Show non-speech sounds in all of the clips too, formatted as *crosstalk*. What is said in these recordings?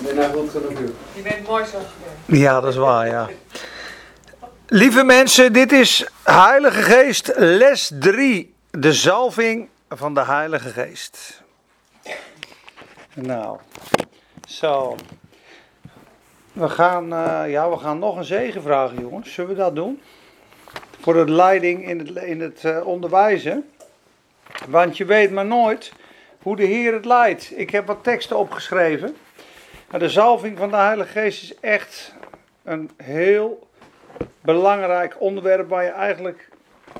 ben nou goed genoeg. Je bent mooi zoals je bent. Ja, dat is waar, ja. Lieve mensen, dit is Heilige Geest, les 3. De zalving van de Heilige Geest. Nou, zo. We gaan, eh, ja, we gaan nog een zegen vragen, jongens. Zullen we dat doen? Voor de leiding in het, in het eh, onderwijzen. Want je weet maar nooit hoe de Heer het leidt. Ik heb wat teksten opgeschreven. Maar de zalving van de Heilige Geest is echt een heel belangrijk onderwerp waar je eigenlijk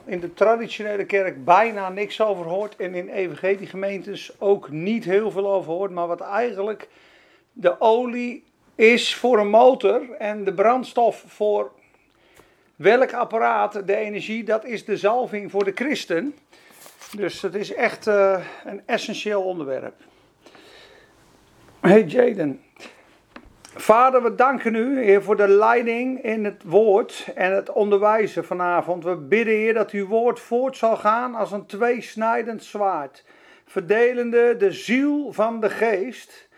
in de traditionele kerk bijna niks over hoort en in evangeliegemeentes ook niet heel veel over hoort, maar wat eigenlijk de olie is voor een motor en de brandstof voor welk apparaat, de energie, dat is de zalving voor de christen. Dus het is echt uh, een essentieel onderwerp. Hey Jaden. Vader, we danken u, Heer, voor de leiding in het woord en het onderwijzen vanavond. We bidden, Heer, dat uw woord voort zal gaan als een tweesnijdend zwaard, verdelende de ziel van de geest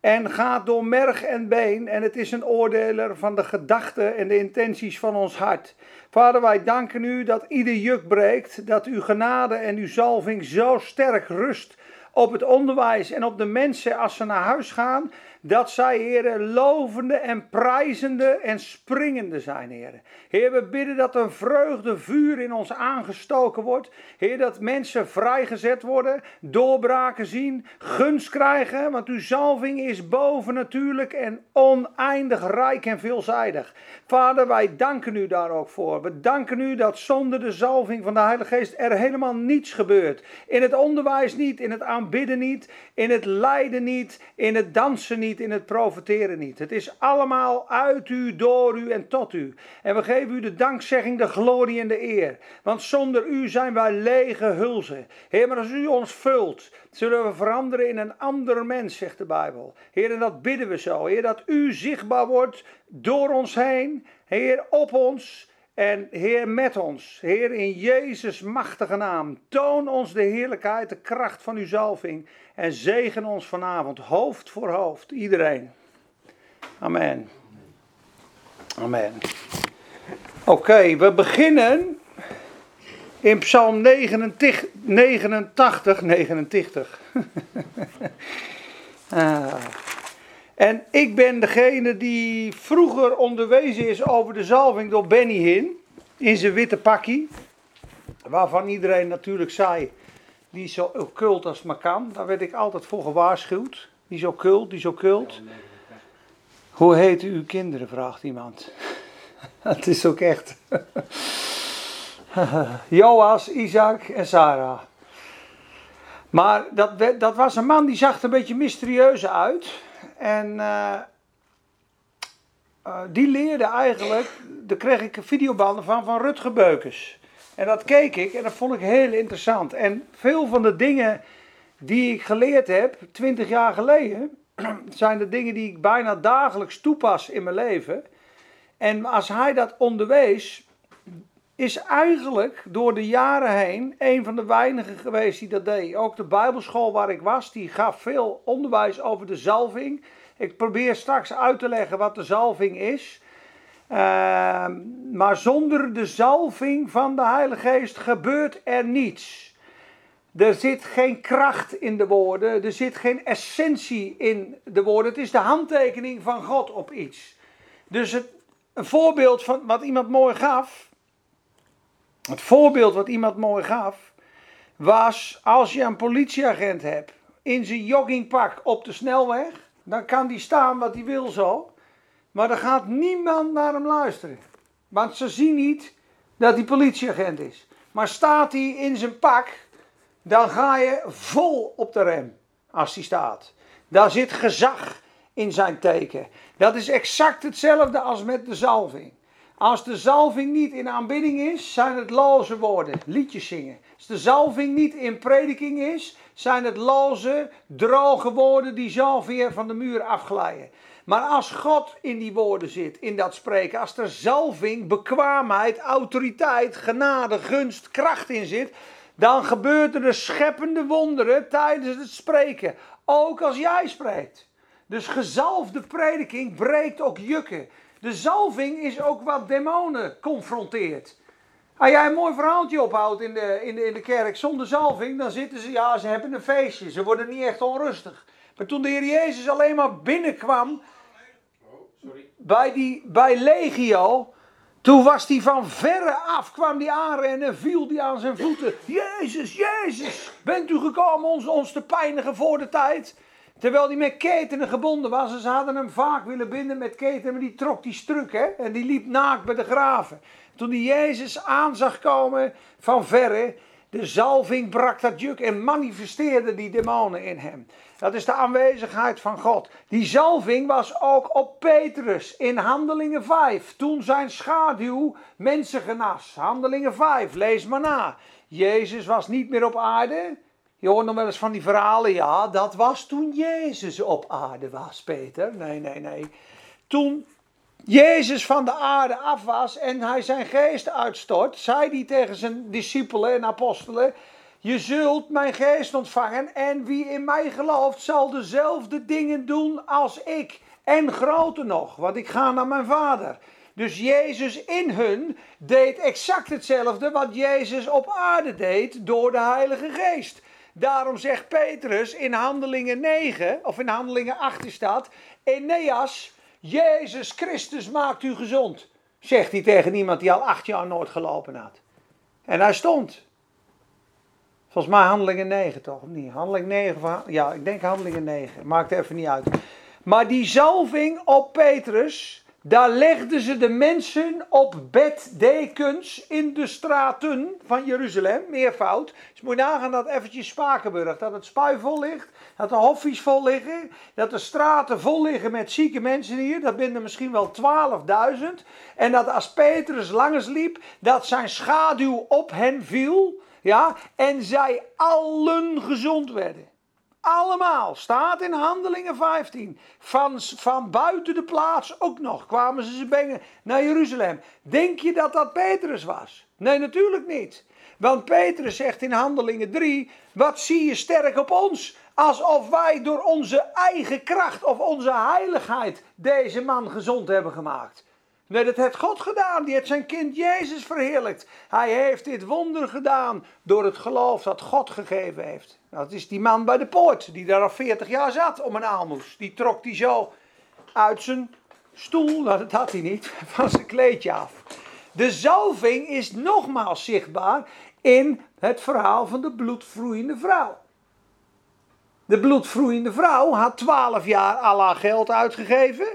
en gaat door merg en been en het is een oordeler van de gedachten en de intenties van ons hart. Vader, wij danken u dat ieder juk breekt, dat uw genade en uw zalving zo sterk rust op het onderwijs en op de mensen als ze naar huis gaan, dat zij, heren, lovende en prijzende en springende zijn, heren. Heer, we bidden dat een vreugde vuur in ons aangestoken wordt. Heer, dat mensen vrijgezet worden, doorbraken zien, gunst krijgen, want uw zalving is bovennatuurlijk en oneindig rijk en veelzijdig. Vader, wij danken u daar ook voor. We danken u dat zonder de zalving van de Heilige Geest er helemaal niets gebeurt. In het onderwijs niet, in het aanbidden niet, in het lijden niet, in het dansen niet, in het profeteren niet. Het is allemaal uit u, door u en tot u. En we geven u de dankzegging, de glorie en de eer. Want zonder u zijn wij lege hulzen. Heer, maar als u ons vult, zullen we veranderen in een ander mens, zegt de Bijbel. Heer, en dat bidden we zo. Heer, dat u zichtbaar wordt door ons heen. Heer, op ons. En Heer, met ons. Heer, in Jezus' machtige naam. Toon ons de heerlijkheid, de kracht van uw zalving. En zegen ons vanavond, hoofd voor hoofd. Iedereen. Amen. Amen. Oké, we beginnen in Psalm 89. 89. 89. ah. En ik ben degene die vroeger onderwezen is over de zalving door Benny Hin. In zijn witte pakkie. Waarvan iedereen natuurlijk zei. Die is zo occult als maar kan. Daar werd ik altijd voor gewaarschuwd. Die is occult, die is occult. Hoe heten uw kinderen? vraagt iemand. *laughs* Het is ook echt. *laughs* Joas, Isaac en Sarah. Maar dat, dat was een man die zag er een beetje mysterieus uit. En uh, uh, die leerde eigenlijk, daar kreeg ik videobanden van, van Rutger Beukers. En dat keek ik en dat vond ik heel interessant. En veel van de dingen die ik geleerd heb, twintig jaar geleden, *clears throat* zijn de dingen die ik bijna dagelijks toepas in mijn leven. En als hij dat onderwees, is eigenlijk door de jaren heen een van de weinigen geweest die dat deed. Ook de Bijbelschool waar ik was, die gaf veel onderwijs over de zalving. Ik probeer straks uit te leggen wat de zalving is. Uh, maar zonder de zalving van de Heilige Geest gebeurt er niets. Er zit geen kracht in de woorden, er zit geen essentie in de woorden. Het is de handtekening van God op iets. Dus het, een voorbeeld van wat iemand mooi gaf, het voorbeeld wat iemand mooi gaf, was als je een politieagent hebt in zijn joggingpak op de snelweg, dan kan die staan wat hij wil zo, maar dan gaat niemand naar hem luisteren. Want ze zien niet dat hij politieagent is. Maar staat hij in zijn pak, dan ga je vol op de rem als hij staat. Daar zit gezag in zijn teken. Dat is exact hetzelfde als met de zalving. Als de zalving niet in aanbidding is, zijn het loze woorden, liedjes zingen. Als de zalving niet in prediking is, zijn het loze, droge woorden die zo weer van de muur afglijden. Maar als God in die woorden zit, in dat spreken, als er zalving, bekwaamheid, autoriteit, genade, gunst, kracht in zit, dan gebeuren er scheppende wonderen tijdens het spreken. Ook als jij spreekt. Dus gezalfde prediking breekt ook jukken. De zalving is ook wat demonen confronteert. Als jij een mooi verhaaltje ophoudt in de, in, de, in de kerk zonder zalving, dan zitten ze, ja, ze hebben een feestje. Ze worden niet echt onrustig. Maar toen de Heer Jezus alleen maar binnenkwam bij, die, bij Legio, toen was hij van verre af, kwam hij aanrennen, viel hij aan zijn voeten. Jezus, Jezus, bent u gekomen ons, ons te pijnigen voor de tijd? Terwijl hij met ketenen gebonden was. En ze hadden hem vaak willen binden met ketenen. Maar die trok die struk. Hè? En die liep naakt bij de graven. Toen hij Jezus aan zag komen van verre. De zalving brak dat juk en manifesteerde die demonen in hem. Dat is de aanwezigheid van God. Die zalving was ook op Petrus in Handelingen 5. Toen zijn schaduw mensen genas. Handelingen 5, lees maar na. Jezus was niet meer op aarde. Je hoort nog wel eens van die verhalen. Ja, dat was toen Jezus op aarde was, Peter. Nee, nee, nee. Toen Jezus van de aarde af was en hij zijn geest uitstort, zei hij tegen zijn discipelen en apostelen: Je zult mijn geest ontvangen en wie in mij gelooft zal dezelfde dingen doen als ik. En groter nog, want ik ga naar mijn vader. Dus Jezus in hun deed exact hetzelfde wat Jezus op aarde deed door de Heilige Geest. Daarom zegt Petrus in Handelingen 9, of in Handelingen 8 staat, Eneas, Jezus Christus maakt u gezond. Zegt hij tegen iemand die al acht jaar nooit gelopen had. En hij stond. Volgens mij Handelingen 9 toch, of niet? Handeling 9, ja, ik denk Handelingen 9. Maakt even niet uit. Maar die zalving op Petrus, daar legden ze de mensen op beddekens in de straten van Jeruzalem, meervoud. Dus moet nagaan dat eventjes Spakenburg, dat het spui vol ligt, dat de hoffies vol liggen, dat de straten vol liggen met zieke mensen hier, dat binnen misschien wel 12.000. En dat als Petrus langs liep, dat zijn schaduw op hen viel, ja, en zij allen gezond werden. Allemaal, staat in Handelingen 15. Van, van buiten de plaats ook nog kwamen ze ze naar Jeruzalem. Denk je dat dat Petrus was? Nee, natuurlijk niet. Want Petrus zegt in Handelingen 3: Wat zie je sterk op ons? Alsof wij door onze eigen kracht of onze heiligheid deze man gezond hebben gemaakt. Nee, dat heeft God gedaan. Die heeft zijn kind Jezus verheerlijkt. Hij heeft dit wonder gedaan door het geloof dat God gegeven heeft. Dat is die man bij de poort, die daar al 40 jaar zat om een aalmoes. Die trok die zo uit zijn stoel, nou, dat had hij niet, *laughs* van zijn kleedje af. De zalving is nogmaals zichtbaar in het verhaal van de bloedvloeiende vrouw. De bloedvloeiende vrouw had 12 jaar al haar geld uitgegeven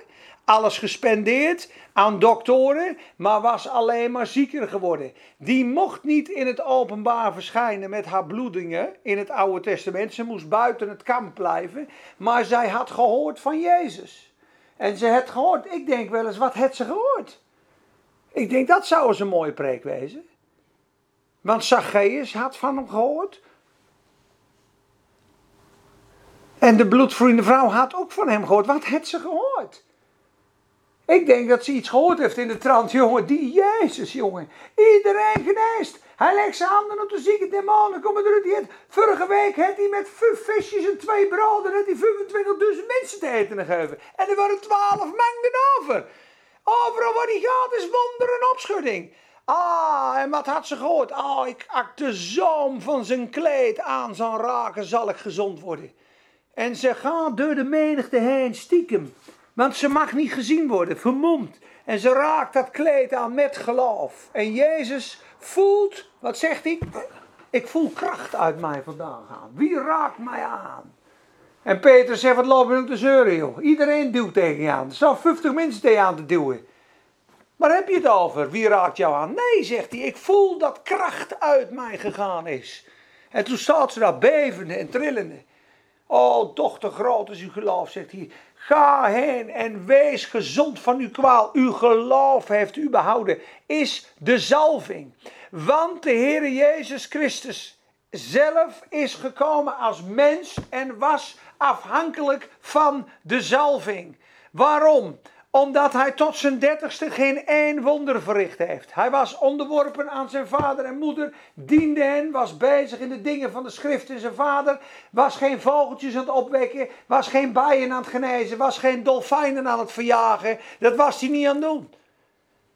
alles gespendeerd aan doktoren, maar was alleen maar zieker geworden. Die mocht niet in het openbaar verschijnen met haar bloedingen in het Oude Testament. Ze moest buiten het kamp blijven, maar zij had gehoord van Jezus. En ze had gehoord, ik denk wel eens, wat had ze gehoord? Ik denk dat zou eens een mooie preek wezen. Want Zacchaeus had van hem gehoord. En de bloedvriende vrouw had ook van hem gehoord. Wat had ze gehoord? Ik denk dat ze iets gehoord heeft in de trant, jongen. Die Jezus, jongen. Iedereen geneest. Hij legt zijn handen op de zieke demonen. Kom eruit. Die vorige week had hij met vijf visjes en twee broden. Had hij 25.000 mensen te eten gegeven. En er waren twaalf mangden over. Overal waar hij gaat is wonder en opschudding. Ah, en wat had ze gehoord? Ah, ik ak de zoom van zijn kleed aan zal raken, zal ik gezond worden. En ze gaat door de menigte heen stiekem. Want ze mag niet gezien worden, vermomd. En ze raakt dat kleed aan met geloof. En Jezus voelt, wat zegt hij? Ik voel kracht uit mij vandaan gaan. Wie raakt mij aan? En Peter zegt, wat lopen we nu te zeuren joh. Iedereen duwt tegen je aan. Er staan 50 mensen tegen je aan te duwen. Waar heb je het over? Wie raakt jou aan? Nee, zegt hij, ik voel dat kracht uit mij gegaan is. En toen staat ze daar bevende en trillende. Oh, dochter groot is uw geloof, zegt hij. Ga heen en wees gezond van uw kwaal. Uw geloof heeft u behouden, is de zalving. Want de Heer Jezus Christus zelf is gekomen als mens en was afhankelijk van de zalving. Waarom? Omdat hij tot zijn dertigste geen één wonder verricht heeft. Hij was onderworpen aan zijn vader en moeder, diende hen, was bezig in de dingen van de schrift in zijn vader, was geen vogeltjes aan het opwekken, was geen bijen aan het genezen, was geen dolfijnen aan het verjagen. Dat was hij niet aan het doen.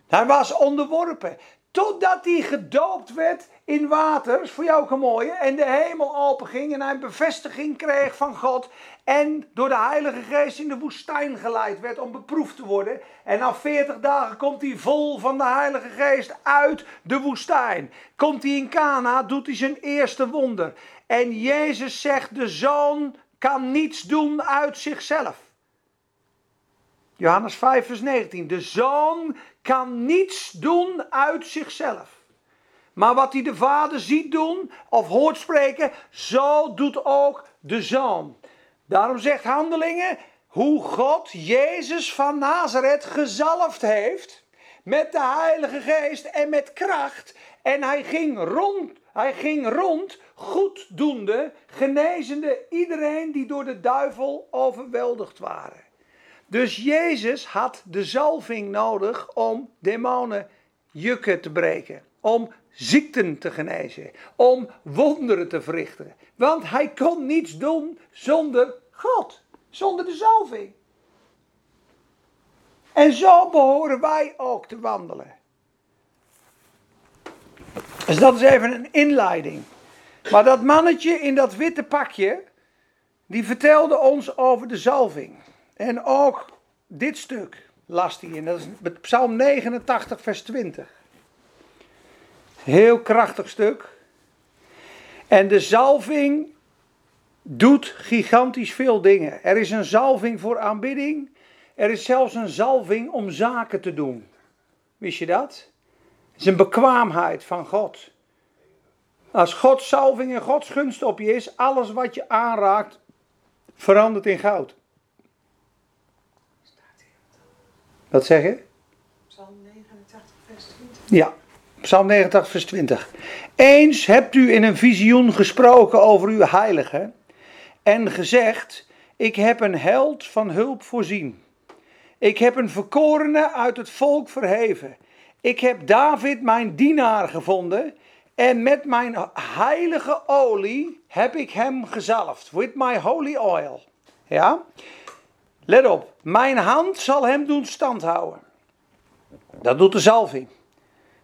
Hij was onderworpen. Totdat hij gedoopt werd in water, is voor jou ook een mooie, en de hemel open ging en hij bevestiging kreeg van God. En door de Heilige Geest in de woestijn geleid werd om beproefd te worden. En na 40 dagen komt hij vol van de Heilige Geest uit de woestijn. Komt hij in Cana, doet hij zijn eerste wonder. En Jezus zegt, de zoon kan niets doen uit zichzelf. Johannes 5, vers 19. De zoon kan niets doen uit zichzelf. Maar wat hij de vader ziet doen of hoort spreken, zo doet ook de zoon. Daarom zegt Handelingen hoe God Jezus van Nazareth gezalfd heeft met de Heilige Geest en met kracht. En hij ging rond, hij ging rond goeddoende, genezende iedereen die door de duivel overweldigd waren. Dus Jezus had de zalving nodig om demonen jukken te breken, om ziekten te genezen, om wonderen te verrichten. Want hij kon niets doen zonder God, zonder de zalving. En zo behoren wij ook te wandelen. Dus dat is even een inleiding. Maar dat mannetje in dat witte pakje, die vertelde ons over de zalving. En ook dit stuk las hij in. Dat is Psalm 89, vers 20. Heel krachtig stuk. En de zalving doet gigantisch veel dingen. Er is een zalving voor aanbidding. Er is zelfs een zalving om zaken te doen. Wist je dat? Het is een bekwaamheid van God. Als Gods zalving en Gods gunst op je is, alles wat je aanraakt verandert in goud. Wat zeg je? Psalm 89, vers 20. Ja, Psalm 89, vers 20. Eens hebt u in een visioen gesproken over uw heilige en gezegd: Ik heb een held van hulp voorzien. Ik heb een verkorene uit het volk verheven. Ik heb David, mijn dienaar, gevonden. En met mijn heilige olie heb ik hem gezalfd. With my holy oil. Ja? Let op. Mijn hand zal hem doen stand houden. Dat doet de zalving.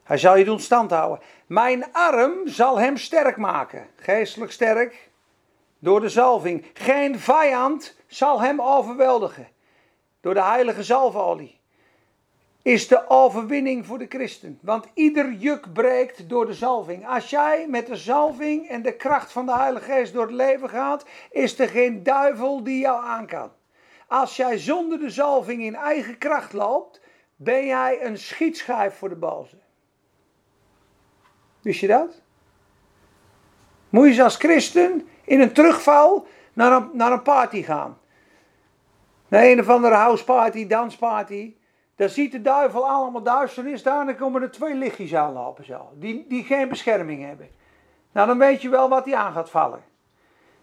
Hij zal je doen stand houden. Mijn arm zal hem sterk maken. Geestelijk sterk. Door de zalving. Geen vijand zal hem overweldigen. Door de heilige zalfolie. Is de overwinning voor de christen. Want ieder juk breekt door de zalving. Als jij met de zalving en de kracht van de Heilige Geest door het leven gaat, is er geen duivel die jou aan kan. Als jij zonder de zalving in eigen kracht loopt, ben jij een schietschijf voor de boze. Wist je dat? Moet je als christen in een terugval naar een, naar een party gaan. Naar een of andere houseparty, dansparty. Daar ziet de duivel allemaal duisternis. Daarna komen er twee lichtjes aanlopen zo. Die, die geen bescherming hebben. Nou, dan weet je wel wat hij aan gaat vallen.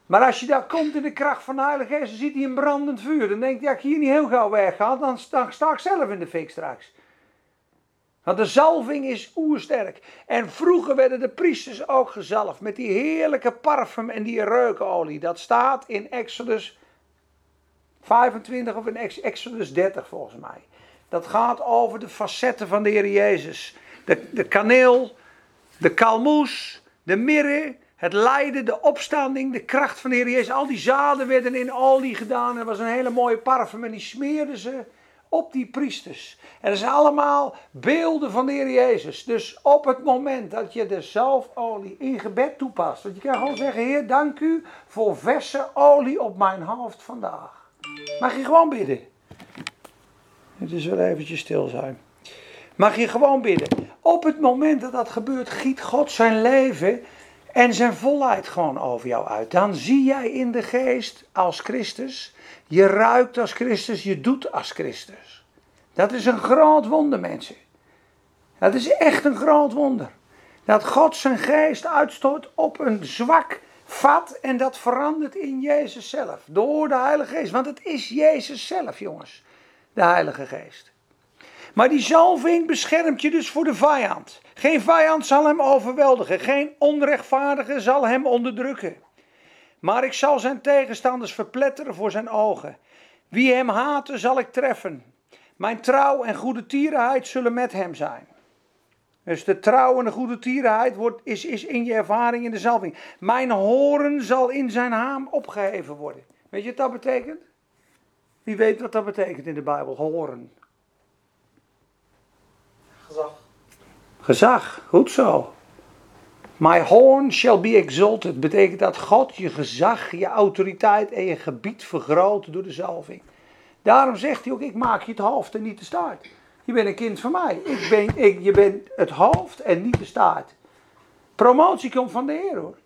Maar als je daar komt in de kracht van de Heilige Geest, dan ziet hij een brandend vuur. Dan denk je, ja, ik hier niet heel gauw wegga, dan sta, sta ik zelf in de fik straks. Want de zalving is oersterk. En vroeger werden de priesters ook gezalfd met die heerlijke parfum en die reukenolie. Dat staat in Exodus 25 of in Exodus 30 volgens mij. Dat gaat over de facetten van de Heer Jezus. De, de kaneel, de kalmoes, de mirre, het lijden, de opstanding, de kracht van de Heer Jezus. Al die zaden werden in olie gedaan. Er was een hele mooie parfum en die smeerden ze op die priesters. En dat zijn allemaal beelden van de Heer Jezus. Dus op het moment dat je de zalfolie in gebed toepast. Want je kan gewoon zeggen, Heer dank u voor verse olie op mijn hoofd vandaag. Mag je gewoon bidden. Het is wel eventjes stil zijn. Mag je gewoon bidden. Op het moment dat dat gebeurt, giet God zijn leven en zijn volheid gewoon over jou uit. Dan zie jij in de geest als Christus. Je ruikt als Christus, je doet als Christus. Dat is een groot wonder, mensen. Dat is echt een groot wonder. Dat God zijn geest uitstoot op een zwak vat en dat verandert in Jezus zelf. Door de Heilige Geest. Want het is Jezus zelf, jongens. de Heilige Geest. Maar die zalving beschermt je dus voor de vijand. Geen vijand zal hem overweldigen, geen onrechtvaardige zal hem onderdrukken. Maar ik zal zijn tegenstanders verpletteren voor zijn ogen. Wie hem haten zal ik treffen. Mijn trouw en goede tierenheid zullen met hem zijn. Dus de trouw en de goede tierenheid wordt, is, is in je ervaring in de zalving. Mijn horen zal in zijn haam opgeheven worden. Weet je wat dat betekent? Wie weet wat dat betekent in de Bijbel? Horen. Gezag. Gezag, goed zo. My horn shall be exalted. Betekent dat God je gezag, je autoriteit en je gebied vergroot door de zalving. Daarom zegt hij ook, ik maak je het hoofd en niet de staart. Je bent een kind van mij. Ik ben, ik, je bent het hoofd en niet de staart. Promotie komt van de Heer hoor.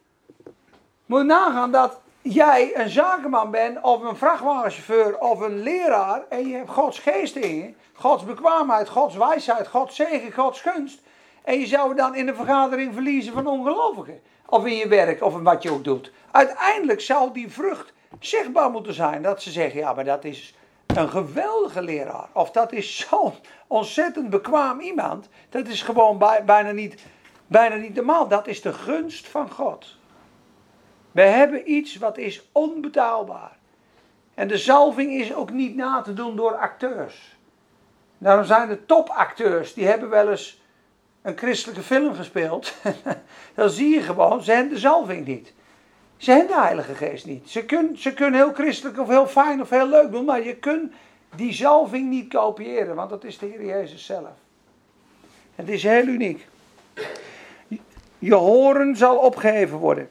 Moet nagaan dat jij een zakenman bent, of een vrachtwagenchauffeur, of een leraar, en je hebt Gods geest in je, Gods bekwaamheid, Gods wijsheid, Gods zegen, Gods gunst, en je zou dan in de vergadering verliezen van ongelovigen, of in je werk, of in wat je ook doet. Uiteindelijk zal die vrucht zichtbaar moeten zijn, dat ze zeggen, ja, maar dat is een geweldige leraar, of dat is zo'n ontzettend bekwaam iemand, dat is gewoon bijna niet, bijna niet normaal, dat is de gunst van God. We hebben iets wat is onbetaalbaar. En de zalving is ook niet na te doen door acteurs. Daarom zijn de topacteurs, die hebben wel eens een christelijke film gespeeld. *laughs* Dan zie je gewoon, ze hebben de zalving niet. Ze hebben de Heilige Geest niet. Ze kunnen, ze kunnen heel christelijk of heel fijn of heel leuk doen, maar je kunt die zalving niet kopiëren, want dat is de Heer Jezus zelf. Het is heel uniek. Je horen zal opgeheven worden.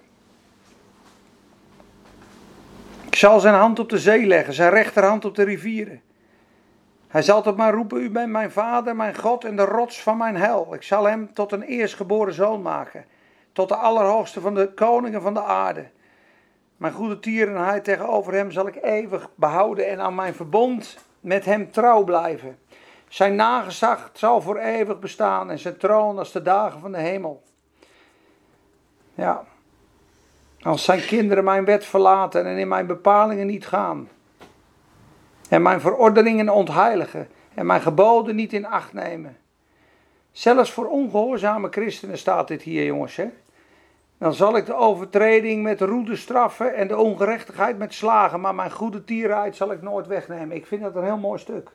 Ik zal zijn hand op de zee leggen, zijn rechterhand op de rivieren. Hij zal tot mij roepen, u bent mijn vader, mijn God en de rots van mijn hel. Ik zal hem tot een eerstgeboren zoon maken, tot de allerhoogste van de koningen van de aarde. Mijn goede tierenheid tegenover hem zal ik eeuwig behouden en aan mijn verbond met hem trouw blijven. Zijn nageslacht zal voor eeuwig bestaan en zijn troon als de dagen van de hemel. Ja, als zijn kinderen mijn wet verlaten en in mijn bepalingen niet gaan. En mijn verordeningen ontheiligen en mijn geboden niet in acht nemen. Zelfs voor ongehoorzame christenen staat dit hier, jongens. Hè? Dan zal ik de overtreding met roede straffen en de ongerechtigheid met slagen, maar mijn goede tierheid zal ik nooit wegnemen. Ik vind dat een heel mooi stuk.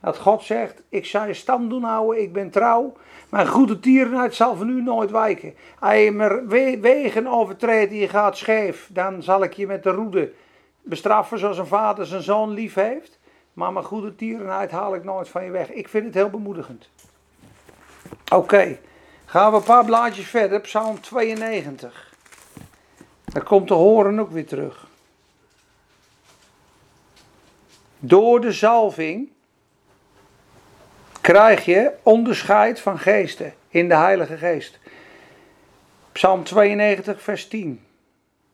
Dat God zegt, ik zal je stand doen houden, ik ben trouw. Mijn goede tierenheid zal van u nooit wijken. Als je me wegen overtreedt en je gaat scheef, dan zal ik je met de roede bestraffen zoals een vader zijn zoon lief heeft. Maar mijn goede tierenheid haal ik nooit van je weg. Ik vind het heel bemoedigend. Oké, gaan we een paar blaadjes verder. Psalm 92. Daar komt de horen ook weer terug. Door de zalving krijg je onderscheid van geesten in de Heilige Geest. Psalm 92, vers 10.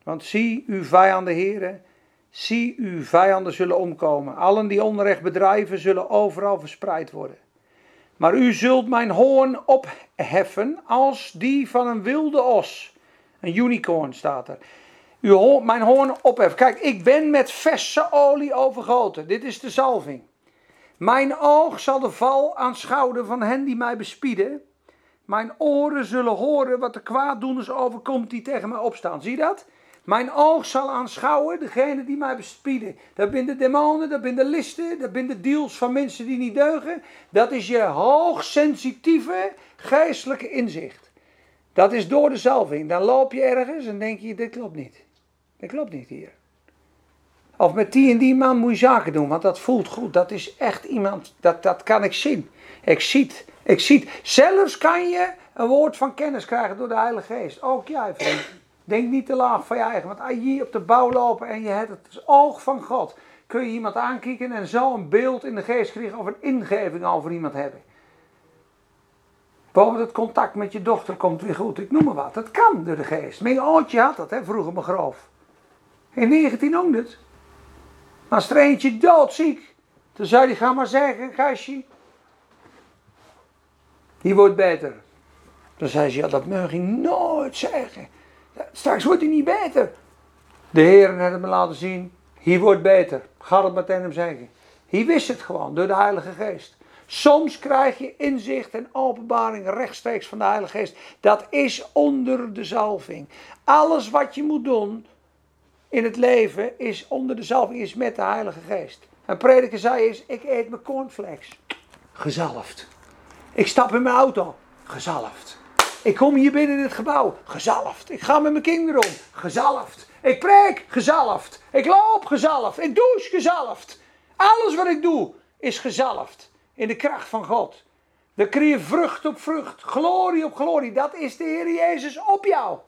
Want zie uw vijanden, heren, zie uw vijanden zullen omkomen. Allen die onrecht bedrijven zullen overal verspreid worden. Maar u zult mijn hoorn opheffen als die van een wilde os. Een unicorn staat er. U mijn hoorn opheffen. Kijk, ik ben met verse olie overgoten. Dit is de zalving. Mijn oog zal de val aanschouwen van hen die mij bespieden. Mijn oren zullen horen wat de kwaaddoeners overkomt die tegen mij opstaan. Zie je dat? Mijn oog zal aanschouwen degene die mij bespieden. Dat zijn de demonen, dat zijn de listen, dat zijn de deals van mensen die niet deugen. Dat is je hoogsensitieve geestelijke inzicht. Dat is door de zalving. Dan loop je ergens en denk je, dit klopt niet. Dit klopt niet hier. Of met die en die man moet je zaken doen, want dat voelt goed. Dat is echt iemand, dat, dat kan ik zien. Ik zie ik zie Zelfs kan je een woord van kennis krijgen door de Heilige Geest. Ook jij, vriend. Denk niet te laag van je eigen. Want als je op de bouw lopen en je hebt het oog van God, kun je iemand aankijken en zo een beeld in de geest krijgen of een ingeving over iemand hebben. Bijvoorbeeld het contact met je dochter komt weer goed. Ik noem maar wat. Dat kan door de geest. Mijn oudje had dat, hè, vroeger me groof. In 1900. Maar als er eentje doodziek, dan zou hij gaan maar zeggen, gastje, die wordt beter. Dan zei ze, ja dat mag ik nooit zeggen. Straks wordt hij niet beter. De Heer had me laten zien, hij wordt beter. Ga het meteen hem zeggen. Hij wist het gewoon door de Heilige Geest. Soms krijg je inzicht en openbaring rechtstreeks van de Heilige Geest. Dat is onder de zalving. Alles wat je moet doen in het leven is onder de zalving, is met de Heilige Geest. Een prediker zei eens, ik eet mijn cornflakes. Gezalfd. Ik stap in mijn auto. Gezalfd. Ik kom hier binnen in het gebouw. Gezalfd. Ik ga met mijn kinderen om. Gezalfd. Ik preek. Gezalfd. Ik loop. Gezalfd. Ik douche. Gezalfd. Alles wat ik doe is gezalfd. In de kracht van God. Dan krijg je vrucht op vrucht. Glorie op glorie. Dat is de Heer Jezus op jou.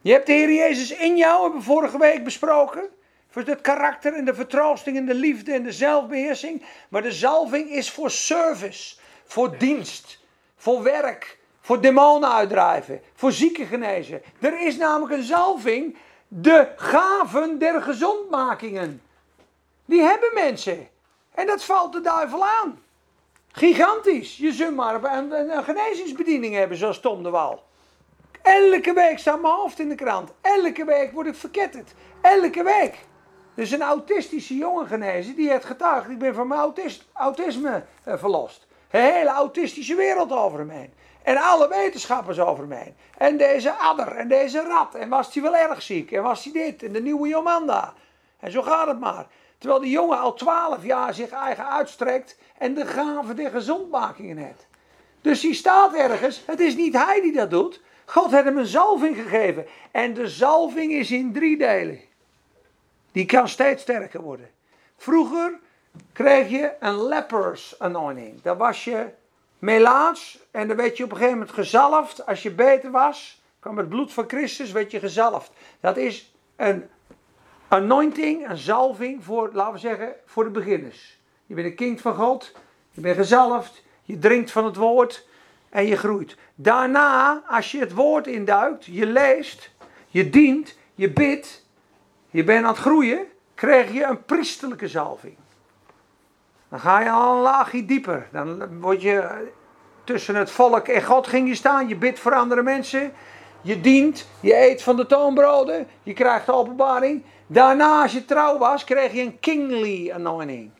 Je hebt de Heer Jezus in jou, hebben we vorige week besproken. Voor het karakter en de vertroosting en de liefde en de zelfbeheersing. Maar de zalving is voor service, voor dienst, voor werk, voor demonen uitdrijven, voor zieken genezen. Er is namelijk een zalving, de gaven der gezondmakingen. Die hebben mensen. En dat valt de duivel aan. Gigantisch. Je zult maar een, een genezingsbediening hebben, zoals Tom de Wal. Elke week staat mijn hoofd in de krant. Elke week word ik verketterd. Elke week. Dus een autistische jongen genezen, die heeft getuigd, ik ben van mijn autisme eh, verlost. De hele autistische wereld over me heen. En alle wetenschappers over heen. En deze adder en deze rat. En was hij wel erg ziek. En was hij dit. En de nieuwe Jomanda. En zo gaat het maar. Terwijl die jongen al twaalf jaar zich eigen uitstrekt. En de gave der gezondmakingen heeft. Dus die staat ergens. Het is niet hij die dat doet. God heeft hem een zalving gegeven. En de zalving is in drie delen. Die kan steeds sterker worden. Vroeger kreeg je een lepers anointing. Dan was je melaats en dan werd je op een gegeven moment gezalfd. Als je beter was, kwam het bloed van Christus, werd je gezalfd. Dat is een anointing, een zalving voor, laten we zeggen, voor de beginners. Je bent een kind van God, je bent gezalfd, je drinkt van het woord en je groeit. Daarna, als je het woord induikt, je leest, je dient, je bidt, je bent aan het groeien, krijg je een priesterlijke zalving. Dan ga je al een laagje dieper. Dan word je tussen het volk en God ging je staan. Je bidt voor andere mensen. Je dient. Je eet van de toonbroden. Je krijgt de openbaring. Daarna, als je trouw was, kreeg je een kingly anointing.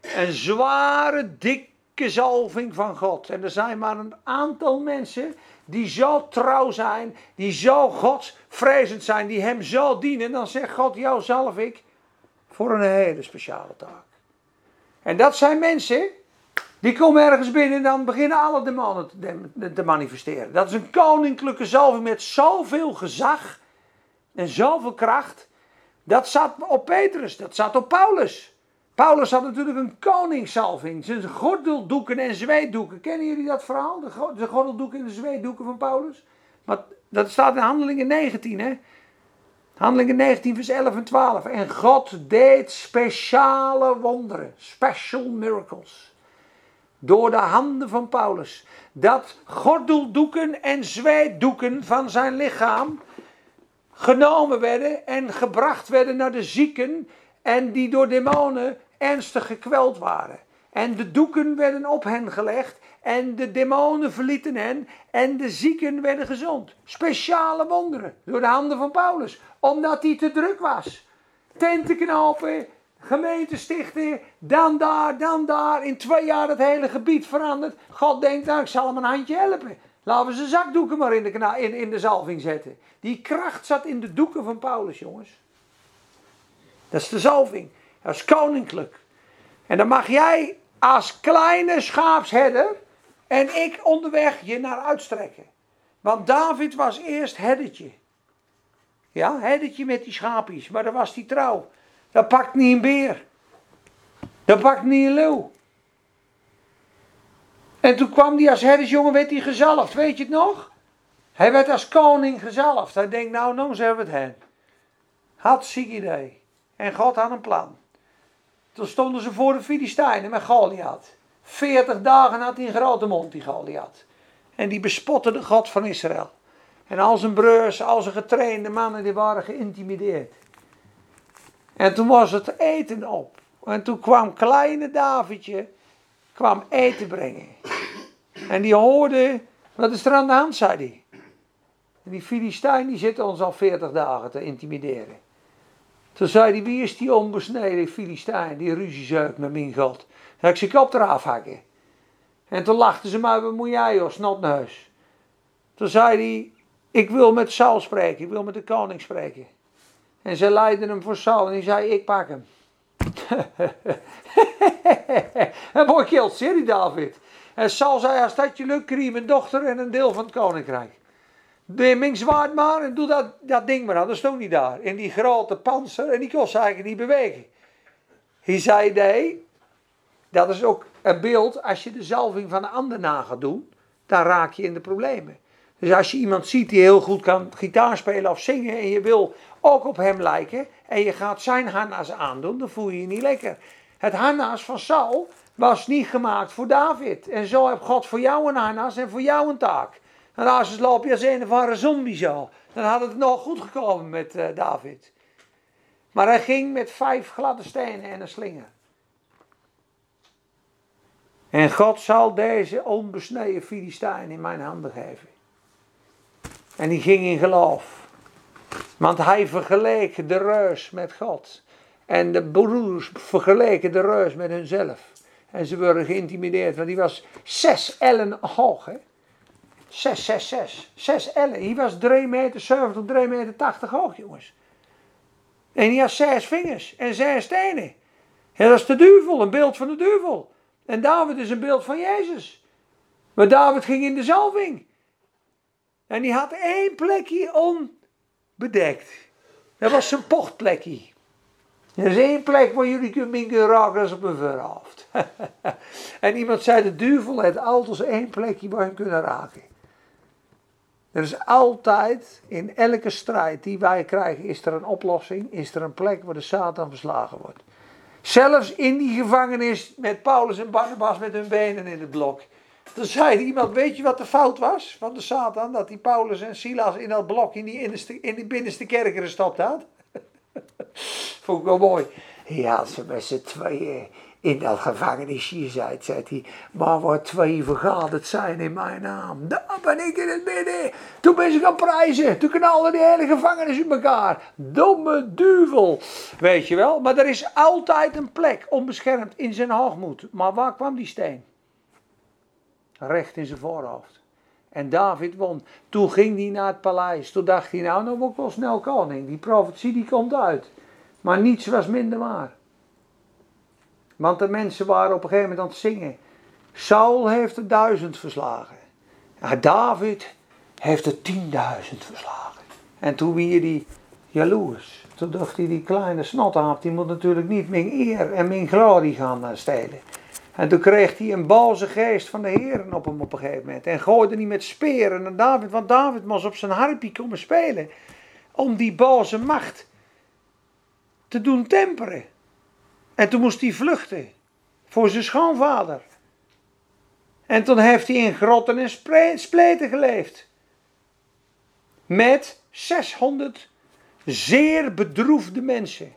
Een zware, dikke zalving van God. En er zijn maar een aantal mensen die zo trouw zijn, die zo godsvrezend zijn, die hem zo dienen, dan zegt God, jou zalf ik voor een hele speciale taak. En dat zijn mensen, die komen ergens binnen en dan beginnen alle demonen te, te manifesteren. Dat is een koninklijke zalving met zoveel gezag en zoveel kracht. Dat zat op Petrus, dat zat op Paulus. Paulus had natuurlijk een koningssalving. Zijn gordeldoeken en zweetdoeken. Kennen jullie dat verhaal? De, gordeldoeken en de zweetdoeken van Paulus? Maar dat staat in Handelingen 19, hè? Handelingen 19, vers 11 en 12. En God deed speciale wonderen. Special miracles. Door de handen van Paulus. Dat gordeldoeken en zweetdoeken van zijn lichaam genomen werden en gebracht werden naar de zieken en die door demonen ernstig gekweld waren. En de doeken werden op hen gelegd en de demonen verlieten hen en de zieken werden gezond. Speciale wonderen door de handen van Paulus, omdat hij te druk was. Tenten knopen, gemeente stichten, dan daar, dan daar. In twee jaar het hele gebied veranderd. God denkt, nou ik zal hem een handje helpen. Laten we zijn zakdoeken maar in de, in, in de zalving zetten. Die kracht zat in de doeken van Paulus, jongens. Dat is de zalving. Dat is koninklijk. En dan mag jij als kleine schaapsherder en ik onderweg je naar uitstrekken. Want David was eerst herdertje. Ja, herdertje met die schaapjes. Maar dan was hij trouw. Dat pakt niet een beer. Dat pakt niet een leeuw. En toen kwam hij als herdersjongen, werd hij gezalfd. Weet je het nog? Hij werd als koning gezalfd. Hij denkt, nou, nou hebben we het hen. Had ziek idee. En God had een plan. Toen stonden ze voor de Filistijnen met Goliath. Veertig dagen had hij een grote mond, die Goliath. En die bespotte de God van Israël. En al zijn broers, al zijn getrainde mannen, die waren geïntimideerd. En toen was het eten op. En toen kwam kleine Davidje, kwam eten brengen. En die hoorde, wat is er aan de hand, zei hij. En die Filistijn die zit ons al veertig dagen te intimideren. Toen zei hij, wie is die onbesneden Filistijn, die ruziezeuk met mijn God? Heb ik zijn kop eraf hakken. En toen lachten ze mij, wat moet jij joh, snotneus? Toen zei hij, ik wil met Saul spreken, ik wil met de koning spreken. En ze leidden hem voor Saul en hij zei, ik pak hem. en mooi geld, serie David. En Saul zei, als dat je lukt, krijg een dochter en een deel van het koninkrijk. Neem mijn zwaard maar en doe dat, dat ding maar aan. Dat stond niet daar. In die grote panzer en die kon ze eigenlijk niet bewegen. Hij zei, nee, dat is ook een beeld, als je de zalving van een ander na gaat doen, dan raak je in de problemen. Dus als je iemand ziet die heel goed kan gitaar spelen of zingen en je wil ook op hem lijken en je gaat zijn hanna's aandoen, dan voel je je niet lekker. Het hanna's van Saul was niet gemaakt voor David. En zo heeft God voor jou een hanna's en voor jou een taak. En als loop je als een of andere zombie zo, dan had het nog goed gekomen met uh, David. Maar hij ging met vijf gladde stenen en een slinger. En God zal deze onbesneden Filistijn in mijn handen geven. En die ging in geloof. Want hij vergeleek de reus met God. En de broers vergeleken de reus met hunzelf. En ze werden geïntimideerd, want die was zes ellen hoog. Hè? Zes, zes, zes. Zes ellen. Hij was 3 meter 70, 3 meter 80 hoog, jongens. En hij had zes vingers en zes stenen. En dat is de duivel, een beeld van de duivel. En David is een beeld van Jezus. Maar David ging in de zalving. En die had één plekje onbedekt. Dat was zijn pochtplekje. Er is één plek waar jullie kunnen raken, als op een verhaft. *laughs* en iemand zei, de duivel heeft altijd één plekje waar je kunnen raken. Er is altijd, in elke strijd die wij krijgen, is er een oplossing, is er een plek waar de Satan verslagen wordt. Zelfs in die gevangenis met Paulus en Barnabas met hun benen in het blok. Toen zei iemand, weet je wat de fout was van de Satan? Dat die Paulus en Silas in dat blok in die, in die binnenste kerken gestopt had. *laughs* Vond ik wel mooi. Ja, ze met z'n tweeën in dat gevangenisje zei, zei hij, maar wat twee vergaderd zijn in mijn naam, daar ben ik in het midden. Toen ben ze gaan prijzen, toen knalden die hele gevangenis in elkaar. Domme duivel, weet je wel. Maar er is altijd een plek onbeschermd in zijn hoogmoed. Maar waar kwam die steen? Recht in zijn voorhoofd. En David won. Toen ging hij naar het paleis. Toen dacht hij, nou, nou word ik wel snel koning. Die profetie die komt uit. Maar niets was minder waar. Want de mensen waren op een gegeven moment aan het zingen. Saul heeft er duizend verslagen. Ja, David heeft er tienduizend verslagen. En toen wie die jaloers. Toen dacht hij, die kleine snottaap, die moet natuurlijk niet mijn eer en mijn glorie gaan eh, stelen. En toen kreeg hij een boze geest van de heren op hem op een gegeven moment. En gooide niet met speren naar David, want David moest op zijn harpie komen spelen. Om die boze macht te doen temperen. En toen moest hij vluchten voor zijn schoonvader. En toen heeft hij in grotten en spleten geleefd. Met 600 zeer bedroefde mensen.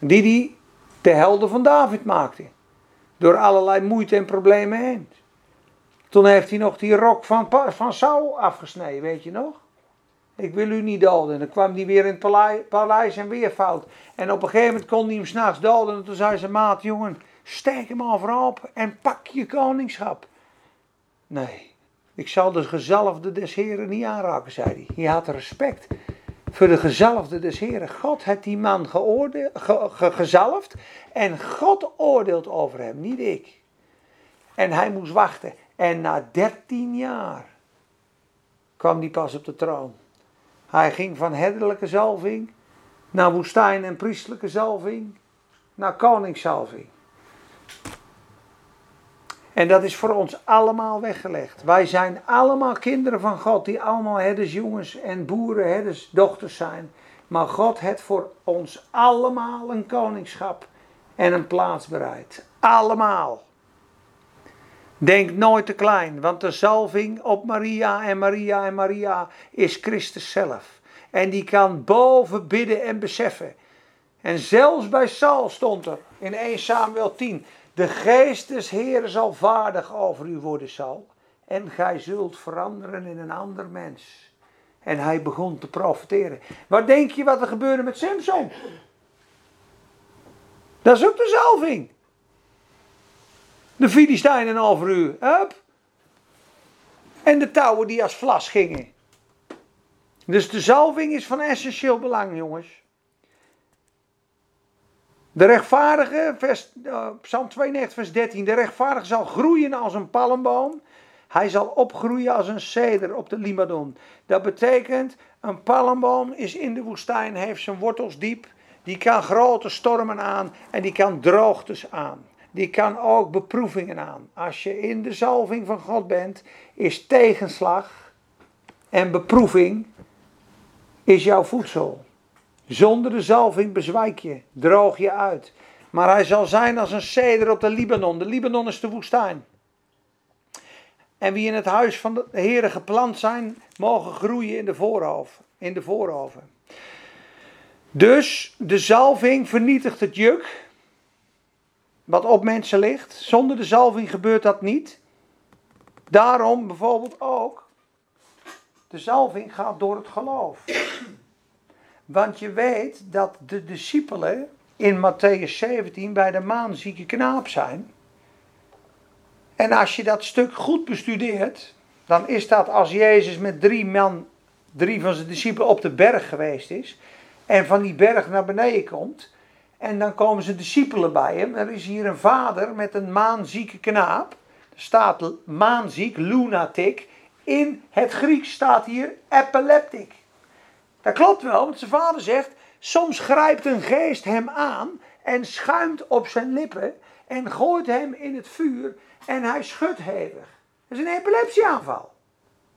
Die hij de helden van David maakte. Door allerlei moeite en problemen heen. Toen heeft hij nog die rok van, van Saul afgesneden, weet je nog? Ik wil u niet doden. En dan kwam hij weer in het paleis, en weer fout. En op een gegeven moment kon hij hem s'nachts doden. En toen zei zijn maat, jongen, steek hem al voorop en pak je koningschap. Nee, ik zal de gezalfde des heren niet aanraken, zei hij. Hij had respect voor de gezalfde des heren. God heeft die man geoordeeld, ge, gezalfd en God oordeelt over hem, niet ik. En hij moest wachten. En na dertien jaar kwam hij pas op de troon. Hij ging van herderlijke zalving naar woestijn en priestelijke zalving naar koningszalving. En dat is voor ons allemaal weggelegd. Wij zijn allemaal kinderen van God, die allemaal herdersjongens en boeren, herdersdochters zijn. Maar God heeft voor ons allemaal een koningschap en een plaats bereid. Allemaal. Denk nooit te klein, want de zalving op Maria en Maria en Maria is Christus zelf. En die kan boven bidden en beseffen. En zelfs bij Saul stond er in 1 Samuel 10: De geest des Heeren zal vaardig over u worden, Saul. En gij zult veranderen in een ander mens. En hij begon te profiteren. Wat denk je wat er gebeurde met Samson? Dat is ook de zalving. De Filistijnen over u. Hup. En de touwen die als vlas gingen. Dus de zalving is van essentieel belang, jongens. De rechtvaardige, vers, uh, Psalm 92, vers 13. De rechtvaardige zal groeien als een palmboom. Hij zal opgroeien als een ceder op de Libanon. Dat betekent, een palmboom is in de woestijn, heeft zijn wortels diep. Die kan grote stormen aan en die kan droogtes aan. Die kan ook beproevingen aan. Als je in de zalving van God bent, is tegenslag en beproeving is jouw voedsel. Zonder de zalving bezwijk je, droog je uit. Maar hij zal zijn als een ceder op de Libanon. De Libanon is de woestijn. En wie in het huis van de Heere geplant zijn, mogen groeien in de voorhoven. In de voorhoven. Dus de zalving vernietigt het juk. Wat op mensen ligt. Zonder de zalving gebeurt dat niet. Daarom bijvoorbeeld ook. De zalving gaat door het geloof. Want je weet dat de discipelen in Matthäus 17 bij de maanzieke knaap zijn. En als je dat stuk goed bestudeert, dan is dat als Jezus met drie man, drie van zijn discipelen op de berg geweest is. En van die berg naar beneden komt. En dan komen zijn discipelen bij hem. Er is hier een vader met een maanzieke knaap. Er staat maanziek, lunatic. In het Grieks staat hier epileptic. Dat klopt wel, want zijn vader zegt: soms grijpt een geest hem aan en schuimt op zijn lippen en gooit hem in het vuur en hij schudt hevig. Dat is een epilepsieaanval.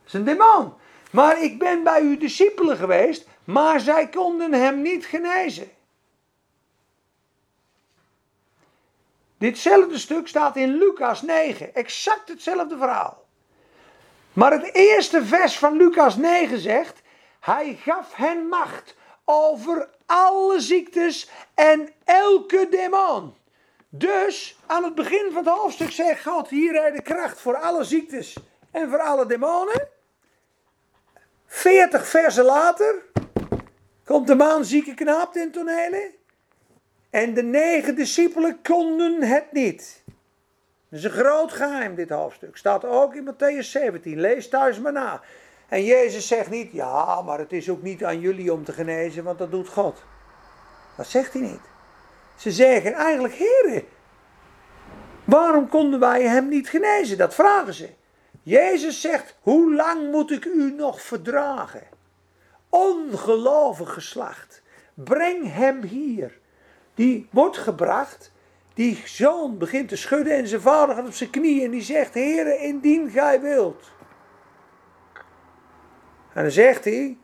Dat is een demon. Maar ik ben bij uw discipelen geweest, maar zij konden hem niet genezen. Ditzelfde stuk staat in Lucas 9, exact hetzelfde verhaal. Maar het eerste vers van Lucas 9 zegt: Hij gaf hen macht over alle ziektes en elke demon. Dus aan het begin van het hoofdstuk zegt God: Hier de kracht voor alle ziektes en voor alle demonen. 40 versen later komt de maanzieke knaap ten tonele. En de negen discipelen konden het niet. Dat is een groot geheim, dit hoofdstuk. Staat ook in Matthäus 17. Lees thuis maar na. En Jezus zegt niet, ja, maar het is ook niet aan jullie om te genezen, want dat doet God. Dat zegt hij niet. Ze zeggen eigenlijk, heren, waarom konden wij hem niet genezen? Dat vragen ze. Jezus zegt, hoe lang moet ik u nog verdragen? Ongelovig geslacht, breng hem hier. Die wordt gebracht, die zoon begint te schudden en zijn vader gaat op zijn knieën en die zegt, heren, indien gij wilt. En dan zegt hij,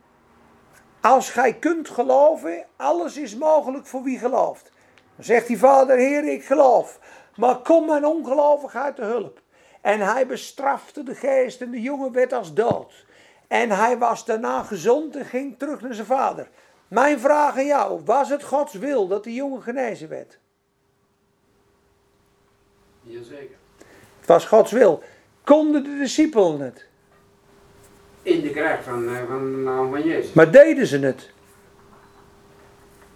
als gij kunt geloven, alles is mogelijk voor wie gelooft. Dan zegt die vader, Heer, ik geloof. Maar kom mijn ongelovigheid te hulp. En hij bestrafte de geest en de jongen werd als dood. En hij was daarna gezond en ging terug naar zijn vader. Mijn vraag aan jou, was het Gods wil dat die jongen genezen werd? Jazeker. Het was Gods wil. Konden de discipelen het? In de kracht van, eh, van de naam van Jezus. Maar deden ze het?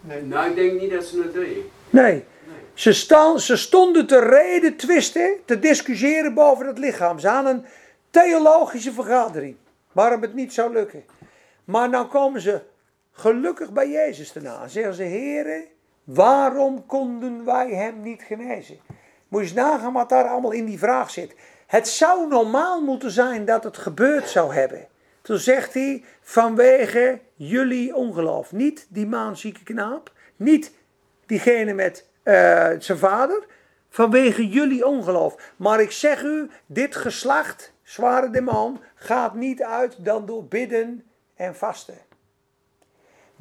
Nee. Nou, ik denk niet dat ze het deden. Nee. Nee. Ze, staan, ze stonden te reden, twisten, te discussiëren boven het lichaam. Ze hadden een theologische vergadering. Waarom het niet zou lukken. Maar dan komen ze gelukkig bij Jezus daarna. Zeggen ze, heren, waarom konden wij hem niet genezen? Moet je eens nagaan wat daar allemaal in die vraag zit. Het zou normaal moeten zijn dat het gebeurd zou hebben. Toen zegt hij, vanwege jullie ongeloof. Niet die maanzieke knaap, niet diegene met uh, zijn vader, vanwege jullie ongeloof. Maar ik zeg u, dit geslacht, zware demon, gaat niet uit dan door bidden en vasten.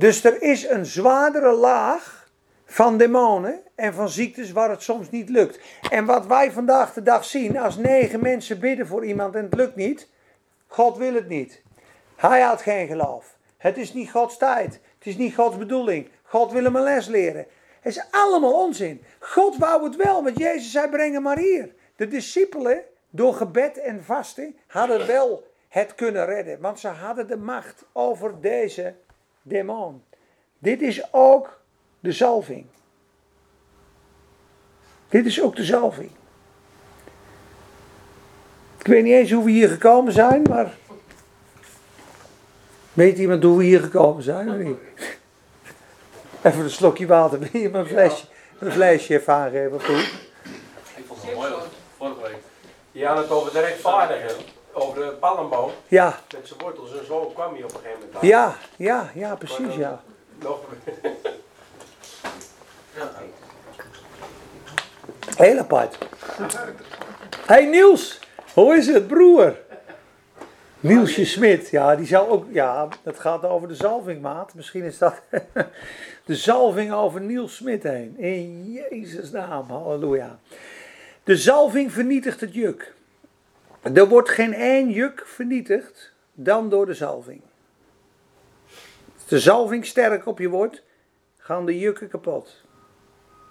Dus er is een zwaardere laag van demonen en van ziektes waar het soms niet lukt. En wat wij vandaag de dag zien, als negen mensen bidden voor iemand en het lukt niet, God wil het niet. Hij had geen geloof. Het is niet Gods tijd. Het is niet Gods bedoeling. God wil hem een les leren. Het is allemaal onzin. God wou het wel, want Jezus zei: breng hem maar hier. De discipelen, door gebed en vasten, hadden wel het kunnen redden. Want ze hadden de macht over deze demon. Dit is ook de zalving. Dit is ook de zalving. Ik weet niet eens hoe we hier gekomen zijn, maar. Weet iemand hoe we hier gekomen zijn of niet? *laughs* Even een slokje water. Wil je een flesje, een flesje even aangeven? Ik vond het mooi vorige week. Je had het over de rechtvaardigen, over de palmboom. Ja, Met zijn wortels en zo kwam hij op een gegeven moment. aan. ja, ja, ja, precies ja. Nog *laughs* Heel apart. Hey Niels, hoe is het broer? Nielsje Smit, ja, die zou ook, ja, dat gaat over de zalving, maat. Misschien is dat *laughs* de zalving over Niels Smit heen. In Jezus' naam, halleluja. De zalving vernietigt het juk. Er wordt geen één juk vernietigd dan door de zalving. Als de zalving sterk op je wordt, gaan de jukken kapot.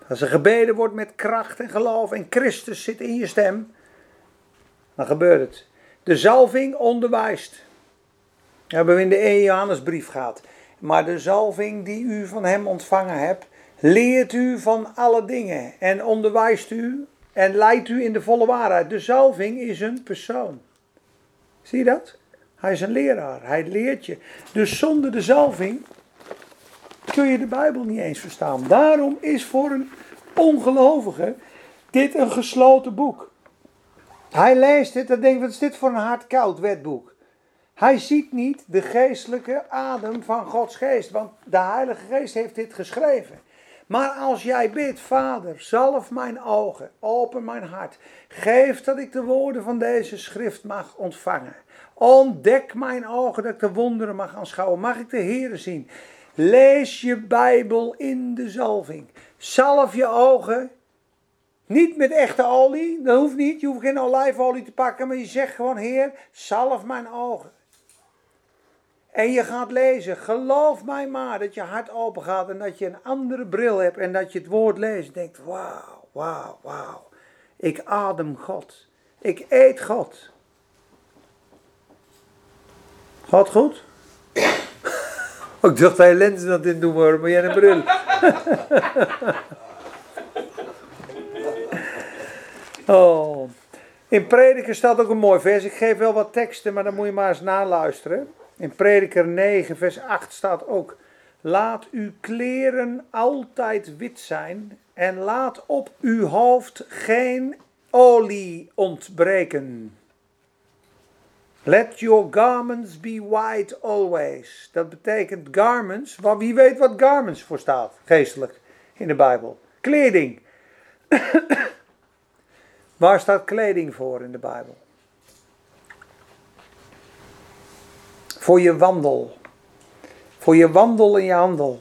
Als er gebeden wordt met kracht en geloof en Christus zit in je stem, dan gebeurt het. De zalving onderwijst. Dat hebben we in de 1 Johannesbrief gehad. Maar de zalving die u van hem ontvangen hebt, leert u van alle dingen en onderwijst u en leidt u in de volle waarheid. De zalving is een persoon. Zie je dat? Hij is een leraar. Hij leert je. Dus zonder de zalving kun je de Bijbel niet eens verstaan. Daarom is voor een ongelovige dit een gesloten boek. Hij leest dit en denkt, wat is dit voor een hardkoud wetboek? Hij ziet niet de geestelijke adem van Gods geest, want de Heilige Geest heeft dit geschreven. Maar als jij bidt, Vader, zalf mijn ogen, open mijn hart, geef dat ik de woorden van deze schrift mag ontvangen. Ontdek mijn ogen dat ik de wonderen mag aanschouwen, mag ik de Here zien. Lees je Bijbel in de zalving. Zalf je ogen. Niet met echte olie, dat hoeft niet. Je hoeft geen olijfolie te pakken, maar je zegt gewoon: Heer, zalf mijn ogen. En je gaat lezen. Geloof mij maar dat je hart open gaat en dat je een andere bril hebt en dat je het woord leest. En denkt: Wauw, wauw, wauw. Ik adem God. Ik eet God. Gaat goed? *laughs* Ik dacht dat je lenzen dat in doen worden, maar jij een bril. *laughs* Oh. In Prediker staat ook een mooi vers. Ik geef wel wat teksten, maar dan moet je maar eens naluisteren. In Prediker 9, vers 8 staat ook: Laat uw kleren altijd wit zijn en laat op uw hoofd geen olie ontbreken. Let your garments be white always. Dat betekent garments. Maar wie weet wat garments voor staat, geestelijk, in de Bijbel? Kleding. *coughs* Waar staat kleding voor in de Bijbel? Voor je wandel. Voor je wandel en je handel.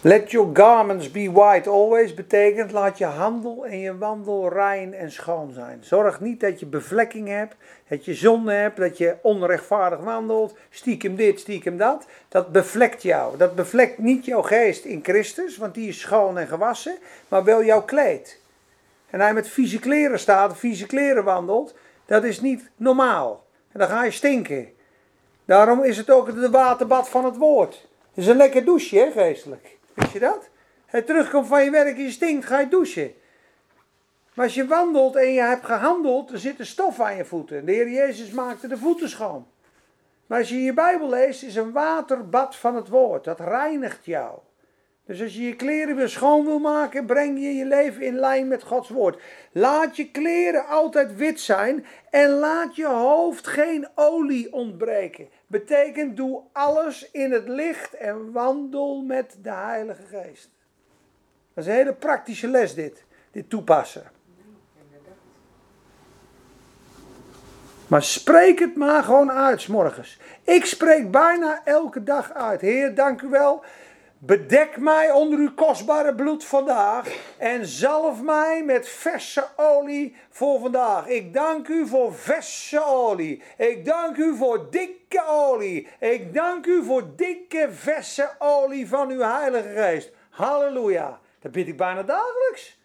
Let your garments be white always betekent laat je handel en je wandel rein en schoon zijn. Zorg niet dat je bevlekking hebt, dat je zonde hebt, dat je onrechtvaardig wandelt, stiekem dit, stiekem dat. Dat bevlekt jou. Dat bevlekt niet jouw geest in Christus, want die is schoon en gewassen, maar wel jouw kleed. En hij met vieze kleren staat, vieze kleren wandelt, dat is niet normaal. En dan ga je stinken. Daarom is het ook het waterbad van het woord. Het is een lekker douche, hè, geestelijk. Wist je dat? Hij terugkomt van je werk je stinkt, ga je douchen. Maar als je wandelt en je hebt gehandeld, er zit een stof aan je voeten. De Heer Jezus maakte de voeten schoon. Maar als je je Bijbel leest, is een waterbad van het woord. Dat reinigt jou. Dus als je je kleren weer schoon wil maken, breng je je leven in lijn met Gods woord. Laat je kleren altijd wit zijn en laat je hoofd geen olie ontbreken. Betekent doe alles in het licht en wandel met de Heilige Geest. Dat is een hele praktische les dit, dit toepassen. Maar spreek het maar gewoon uit, 's morgens. Ik spreek bijna elke dag uit. Heer, dank u wel. Bedek mij onder uw kostbare bloed vandaag en zalf mij met verse olie voor vandaag. Ik dank u voor verse olie. Ik dank u voor dikke olie. Ik dank u voor dikke verse olie van uw Heilige Geest. Halleluja. Dat bid ik bijna dagelijks.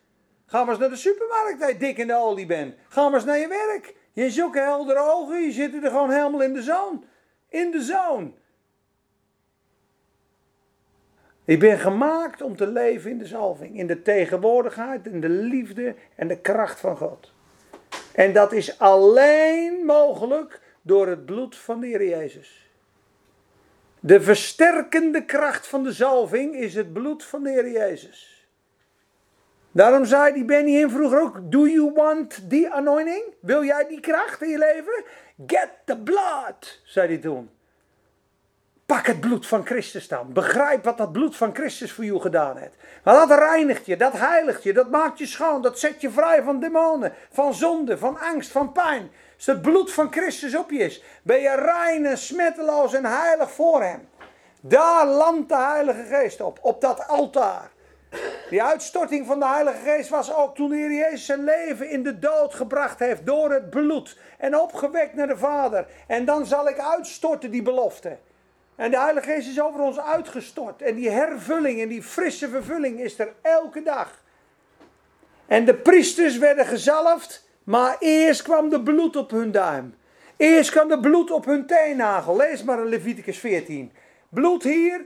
Ga maar eens naar de supermarkt dat je dik in de olie bent. Ga maar eens naar je werk. Je hebt zulke heldere ogen, je zit er gewoon helemaal in de zon. In de zon. Ik ben gemaakt om te leven in de zalving, in de tegenwoordigheid, in de liefde en de kracht van God. En dat is alleen mogelijk door het bloed van de Heer Jezus. De versterkende kracht van de zalving is het bloed van de Heer Jezus. Daarom zei die Benny in vroeger ook: Do you want the anointing? Wil jij die kracht in je leven? Get the blood, zei hij toen. Pak het bloed van Christus dan. Begrijp wat dat bloed van Christus voor jou gedaan heeft. Maar dat reinigt je, dat heiligt je, dat maakt je schoon, dat zet je vrij van demonen, van zonde, van angst, van pijn. Als het bloed van Christus op je is, ben je rein en smetteloos en heilig voor Hem. Daar landt de Heilige Geest op, op dat altaar. Die uitstorting van de Heilige Geest was ook toen de Jezus zijn leven in de dood gebracht heeft door het bloed en opgewekt naar de Vader. En dan zal ik uitstorten die belofte. En de Heilige Geest is over ons uitgestort. En die hervulling en die frisse vervulling is er elke dag. En de priesters werden gezalfd, maar eerst kwam de bloed op hun duim. Eerst kwam de bloed op hun teennagel. Lees maar in Leviticus 14. Bloed hier,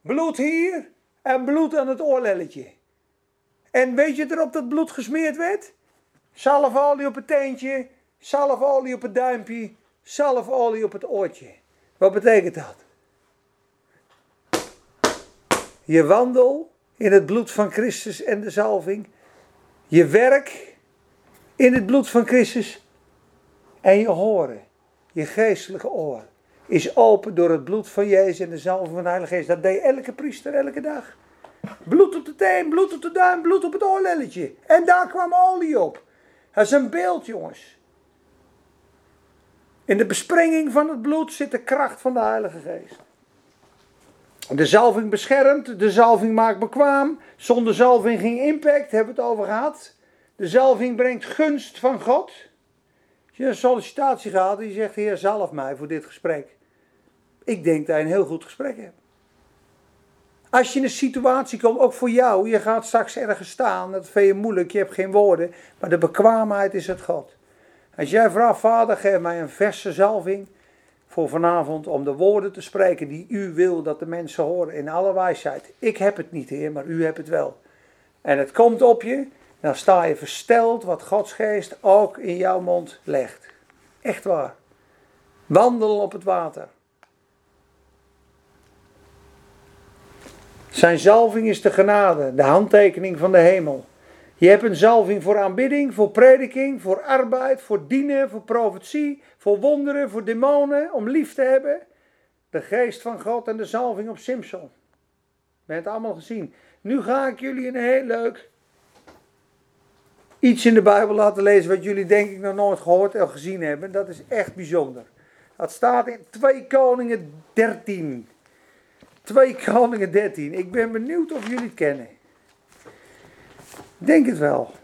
bloed hier en bloed aan het oorlelletje. En weet je erop dat bloed gesmeerd werd? Zalfolie op het teentje, zalfolie op het duimpje, zalfolie op het oortje. Wat betekent dat? Je wandel in het bloed van Christus en de zalving. Je werk in het bloed van Christus. En je horen, je geestelijke oor, is open door het bloed van Jezus en de zalving van de Heilige Geest. Dat deed elke priester elke dag. Bloed op de teen, bloed op de duim, bloed op het oorlelletje. En daar kwam olie op. Dat is een beeld, jongens. In de besprenging van het bloed zit de kracht van de Heilige Geest. De zalving beschermt, de zalving maakt bekwaam. Zonder zalving geen impact, hebben we het over gehad. De zalving brengt gunst van God. Als je een sollicitatie gaat en je zegt, heer zalf mij voor dit gesprek. Ik denk dat je een heel goed gesprek hebt. Als je in een situatie komt, ook voor jou, je gaat straks ergens staan, dat vind je moeilijk, je hebt geen woorden, maar de bekwaamheid is het God. Als jij vraagt, vader, geef mij een verse zalving, voor vanavond om de woorden te spreken die u wil dat de mensen horen in alle wijsheid. Ik heb het niet, Heer, maar u hebt het wel. En het komt op je, dan sta je versteld wat Gods geest ook in jouw mond legt. Echt waar. Wandel op het water. Zijn zalving is de genade, de handtekening van de hemel. Je hebt een zalving voor aanbidding, voor prediking, voor arbeid, voor dienen, voor profetie, voor wonderen, voor demonen, om lief te hebben. De geest van God en de zalving op Simpson. We hebben het allemaal gezien. Nu ga ik jullie een heel leuk iets in de Bijbel laten lezen wat jullie denk ik nog nooit gehoord of gezien hebben. Dat is echt bijzonder. Dat staat in 2 Koningen 13. 2 Koningen 13. Ik ben benieuwd of jullie het kennen. Denk het wel.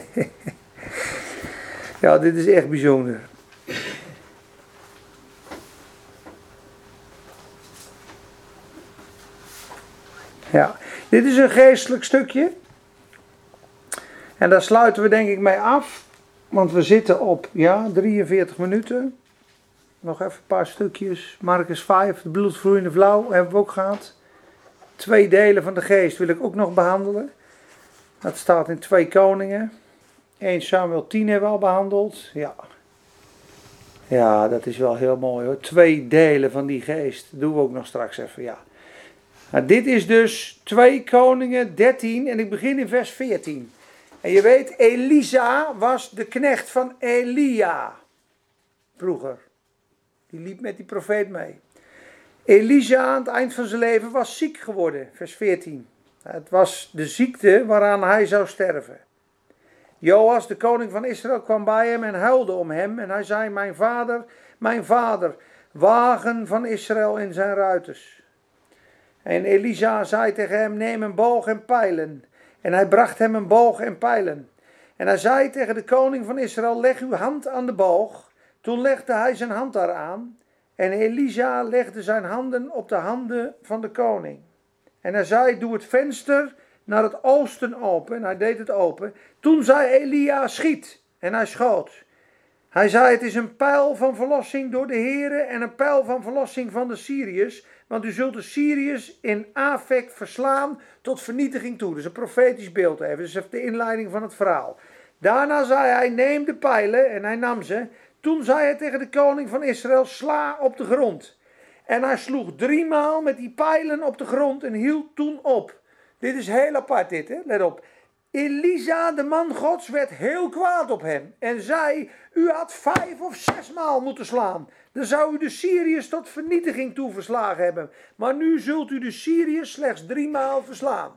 *laughs* ja, dit is echt bijzonder. Ja, dit is een geestelijk stukje. En daar sluiten we denk ik mee af. Want we zitten op ja, 43 minuten. Nog even een paar stukjes. Marcus 5, de bloedvloeiende vrouw, hebben we ook gehad. Twee delen van de geest wil ik ook nog behandelen. Dat staat in 2 Koningen. 1 Samuel 10 hebben we al behandeld. Ja. Ja, dat is wel heel mooi hoor. Twee delen van die geest. Doen we ook nog straks even, ja. Nou, dit is dus 2 Koningen 13 en ik begin in vers 14. En je weet, Elisa was de knecht van Elia. Vroeger. Die liep met die profeet mee. Elisa aan het eind van zijn leven was ziek geworden, vers 14. Het was de ziekte waaraan hij zou sterven. Joas, de koning van Israël, kwam bij hem en huilde om hem. En hij zei: Mijn vader, mijn vader, wagen van Israël in zijn ruiters. En Elisa zei tegen hem: Neem een boog en pijlen. En hij bracht hem een boog en pijlen. En hij zei tegen de koning van Israël: Leg uw hand aan de boog. Toen legde hij zijn hand daaraan. En Elisa legde zijn handen op de handen van de koning. En hij zei, doe het venster naar het oosten open. En hij deed het open. Toen zei Elia, schiet. En hij schoot. Hij zei, het is een pijl van verlossing door de heren en een pijl van verlossing van de Syriërs. Want u zult de Syriërs in Afek verslaan tot vernietiging toe. Dus een profetisch beeld even. Dus de inleiding van het verhaal. Daarna zei hij, neem de pijlen. En hij nam ze. Toen zei hij tegen de koning van Israël, sla op de grond. En hij sloeg driemaal met die pijlen op de grond en hield toen op. Dit is heel apart dit, hè? let op. Elisa, de man gods, werd heel kwaad op hem en zei, u had vijf of zes maal moeten slaan. Dan zou u de Syriërs tot vernietiging toe verslagen hebben. Maar nu zult u de Syriërs slechts drie maal verslaan.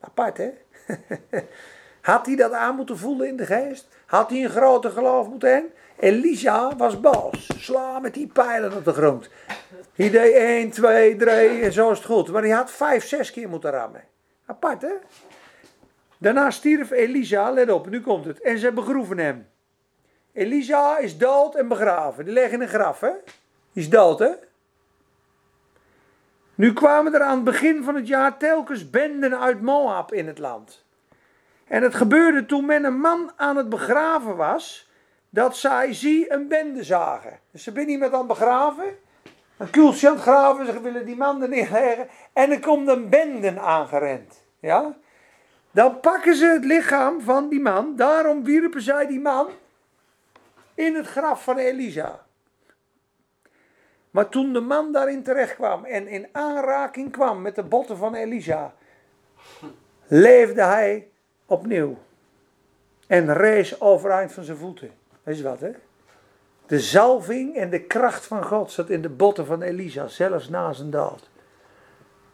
Apart, hè? *laughs* Had hij dat aan moeten voelen in de geest? Had hij een grote geloof moeten hebben? Elisa was boos. Sla met die pijlen op de grond. Hij deed 1, 2, 3 en zo is het goed. Maar hij had 5, 6 keer moeten rammen. Apart hè? Daarna stierf Elisa, let op, nu komt het. En ze begroeven hem. Elisa is dood en begraven. Die ligt in een graf hè? Die is dood hè? Nu kwamen er aan het begin van het jaar telkens benden uit Moab in het land. En het gebeurde toen men een man aan het begraven was, dat zij zie een bende zagen. Dus ze zijn iemand aan het begraven, een kuultje aan graven, ze willen die man er neerleggen, en er komt een bende aangerend. Ja? Dan pakken ze het lichaam van die man, daarom wierpen zij die man in het graf van Elisa. Maar toen de man daarin terecht kwam en in aanraking kwam met de botten van Elisa, leefde hij opnieuw. En rees overeind van zijn voeten. Weet je wat, hè? De zalving en de kracht van God zat in de botten van Elisa, zelfs na zijn dood.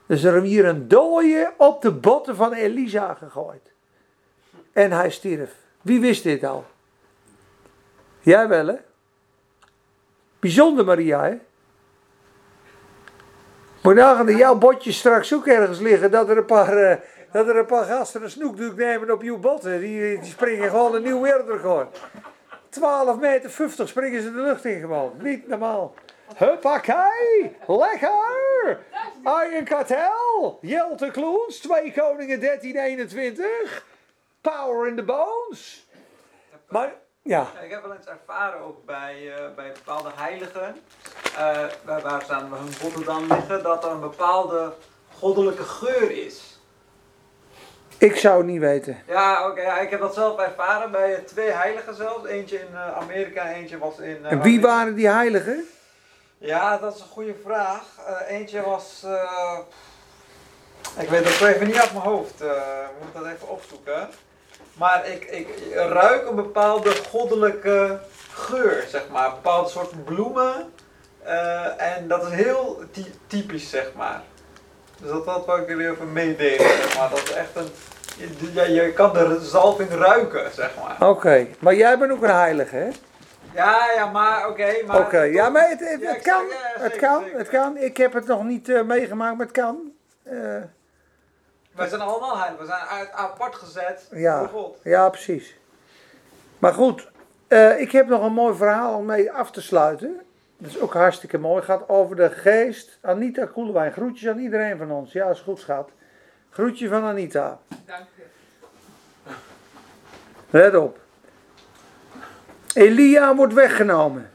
Dus er hebben hier een dooie op de botten van Elisa gegooid. En hij stierf. Wie wist dit al? Jij wel, hè? Bijzonder, Maria, hè? Moet nagaan dat jouw botjes straks ook ergens liggen, dat er een paar... Uh, dat er een paar gasten een snoekdoek nemen op je botten. Die, die springen gewoon een nieuw wereldrecord. 12 meter 50 springen ze de lucht in gewoon. Niet normaal. Huppakee! Lekker! Iron Kartel! Jelte Kloens, 2 Koningen 1321. Power in the bones. Maar, ja. Ik heb wel eens ervaren ook bij, uh, bij bepaalde heiligen, uh, waar, staan hun botten dan liggen, dat er een bepaalde goddelijke geur is. Ik zou het niet weten. Ja, oké. ik heb dat zelf ervaren bij twee heiligen zelfs. Eentje in uh, Amerika, eentje was in... Uh, en wie waren die heiligen? Ja, dat is een goede vraag. Uh, eentje was... ik weet het even niet uit mijn hoofd. ik moet dat even opzoeken. Maar ik, ik ruik een bepaalde goddelijke geur, zeg maar. Een bepaald soort bloemen. en dat is heel typisch, zeg maar. Dus dat, dat wou ik jullie even meedelen, zeg maar. Dat is echt een... Je, je kan de zalving ruiken, zeg maar. Oké, maar jij bent ook een heilige, hè? Ja, ja, maar oké. maar oké, ja, maar het, het, het kan. het kan, het kan. Ik heb het nog niet uh, meegemaakt, maar het kan. Uh, Wij zijn allemaal heiligen. We zijn uit, apart gezet ja, door God. Ja, precies. Maar goed, uh, ik heb nog een mooi verhaal om mee af te sluiten. Dat is ook hartstikke mooi. Het gaat over de geest. Anita Koelewijn. Groetjes aan iedereen van ons. Ja, als het goed gaat. Groetje van Anita. Dank u. Let op. Elia wordt weggenomen.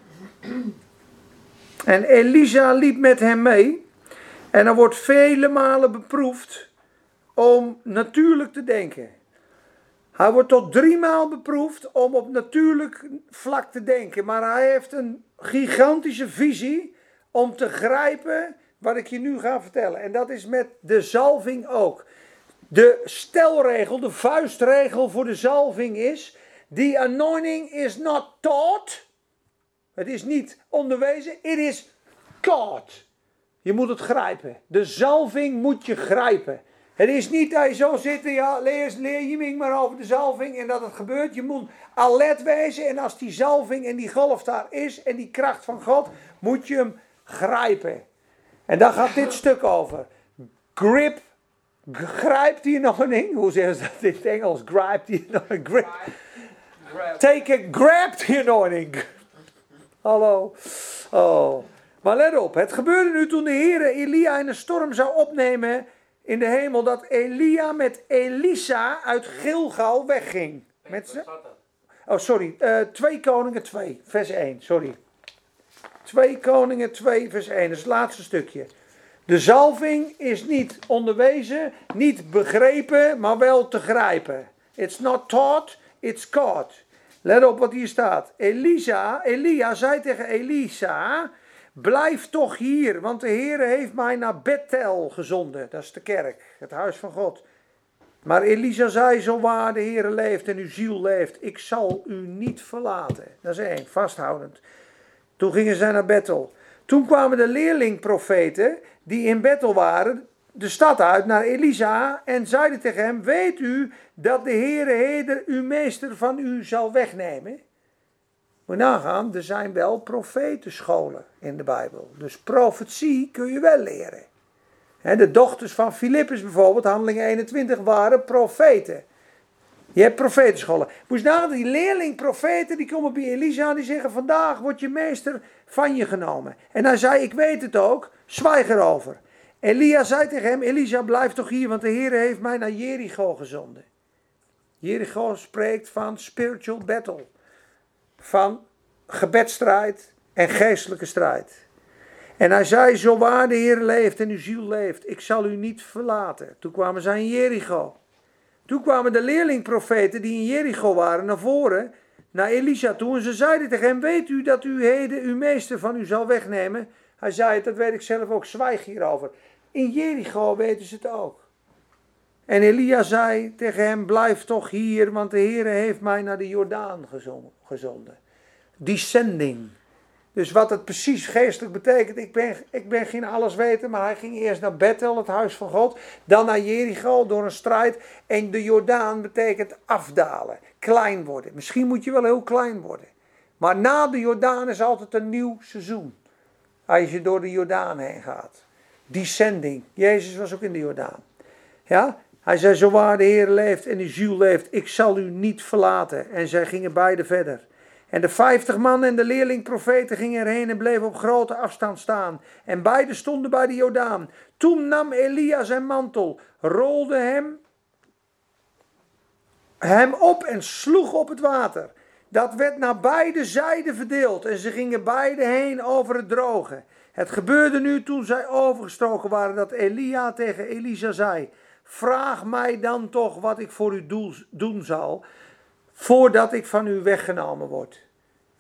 En Elisa liep met hem mee. En er wordt vele malen beproefd om natuurlijk te denken. Hij wordt tot drie maal beproefd om op natuurlijk vlak te denken. Maar hij heeft een gigantische visie om te grijpen wat ik je nu ga vertellen. En dat is met de zalving ook. De stelregel, de vuistregel voor de zalving is: The anointing is not taught. Het is niet onderwezen, it is caught. Je moet het grijpen. De zalving moet je grijpen. Het is niet dat je zo zit ja, leer, leer je maar over de zalving en dat het gebeurt. Je moet alert wezen en als die zalving en die golf daar is en die kracht van God, moet je hem grijpen. En daar gaat dit stuk over. Grip, grijpt die anointing. Hoe zeggen ze dat in het Engels? Grijpt die anointing. Grip. Take a grab the anointing. Hallo. Oh. Maar let op, het gebeurde nu toen de Heer Elia in een storm zou opnemen in de hemel, dat Elia met Elisa uit Gilgal wegging. Met z'n- Oh, sorry. eh 2 Koningen 2, vers 1. Sorry. 2 Koningen 2, vers 1. Dat is het laatste stukje. De zalving is niet onderwezen, niet begrepen, maar wel te grijpen. It's not taught, it's caught. Let op wat hier staat. Elisa, Elia zei tegen Elisa, blijf toch hier, want de Heer heeft mij naar Bethel gezonden. Dat is de kerk, het huis van God. Maar Elisa zei, zo waar de Heer leeft en uw ziel leeft, ik zal u niet verlaten. Dat is één, vasthoudend. Toen gingen zij naar Bethel. Toen kwamen de leerlingprofeten die in Bethel waren, de stad uit naar Elisa en zeiden tegen hem, weet u dat de Heere heden uw meester van u zal wegnemen? Moet nagaan, er zijn wel profetenscholen in de Bijbel. Dus profetie kun je wel leren. De dochters van Filippus bijvoorbeeld, handelingen 21, waren profeten. Je hebt profetenscholen. Moest nagaan, die leerlingprofeten die komen bij Elisa en die zeggen, vandaag wordt je meester van je genomen. En hij zei, ik weet het ook, zwijg erover. Elia zei tegen hem, Elisa blijf toch hier, want de Heer heeft mij naar Jericho gezonden. Jericho spreekt van spiritual battle. Van gebedstrijd en geestelijke strijd. En hij zei, zo waar de Heer leeft en uw ziel leeft, ik zal u niet verlaten. Toen kwamen zij in Jericho. Toen kwamen de leerlingprofeten die in Jericho waren naar voren, naar Elisa toe. En ze zeiden tegen hem, weet u dat u heden uw meester van u zal wegnemen? Hij zei, dat weet ik zelf ook, zwijg hierover. In Jericho weten ze het ook. En Elia zei tegen hem, blijf toch hier, want de Heer heeft mij naar de Jordaan gezon- gezonden. Descending. Dus wat het precies geestelijk betekent, ik ben, ik ben geen alles weten, maar hij ging eerst naar Bethel, het huis van God, dan naar Jericho door een strijd. En de Jordaan betekent afdalen, klein worden. Misschien moet je wel heel klein worden. Maar na de Jordaan is altijd een nieuw seizoen. Als je door de Jordaan heen gaat. Descending. Jezus was ook in de Jordaan. Ja? Hij zei, zo waar de Heer leeft en uw ziel leeft, ik zal u niet verlaten. En zij gingen beide verder. En de vijftig man en de leerlingprofeten gingen erheen en bleven op grote afstand staan. En beide stonden bij de Jordaan. Toen nam Elia zijn mantel, rolde hem, hem op en sloeg op het water. Dat werd naar beide zijden verdeeld en ze gingen beide heen over het droge. Het gebeurde nu toen zij overgestoken waren dat Elia tegen Elisa zei: Vraag mij dan toch wat ik voor u doen zal, voordat ik van u weggenomen word.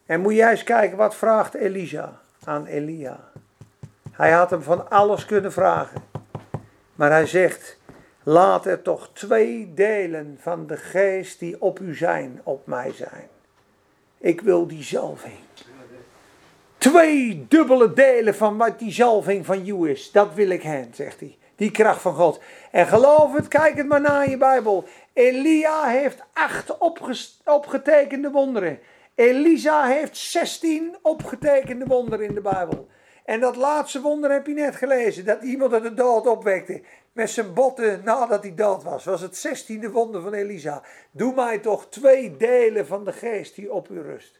En moet jij eens kijken, wat vraagt Elisa aan Elia? Hij had hem van alles kunnen vragen. Maar hij zegt, laat er toch twee delen van de geest die op u zijn, op mij zijn. Ik wil die zalving. Twee dubbele delen van wat die zalving van jou is. Dat wil ik hen, zegt hij. Die kracht van God. En geloof het, kijk het maar na in je Bijbel. Elia heeft acht opgetekende wonderen. Elisa heeft 16 opgetekende wonderen in de Bijbel. En dat laatste wonder heb je net gelezen. Dat iemand uit de dood opwekte. Met zijn botten nadat hij dood was. Was het zestiende wonder van Elisa. Doe mij toch twee delen van de geest die op u rust.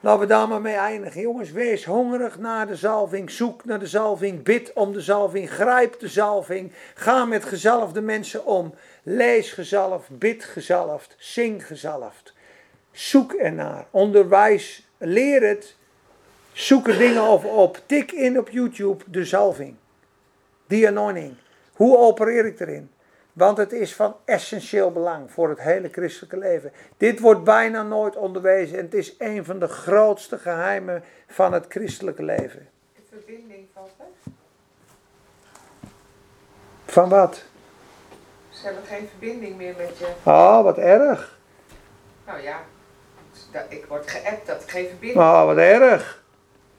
Laten we daar maar mee eindigen. Jongens, wees hongerig naar de zalving. Zoek naar de zalving. Bid om de zalving. Grijp de zalving. Ga met gezalfde mensen om. Lees gezalfd. Bid gezalfd. Zing gezalfd. Zoek ernaar. Onderwijs. Leer het. Zoek er dingen over op. Tik in op YouTube de zalving. Die anointing. Hoe opereer ik erin? Want het is van essentieel belang voor het hele christelijke leven. Dit wordt bijna nooit onderwezen en het is een van de grootste geheimen van het christelijke leven. De verbinding valt weg. Van wat? Ze hebben geen verbinding meer met je. Oh, wat erg. Nou ja, ik word geappt dat ik geen verbinding Oh, wat erg.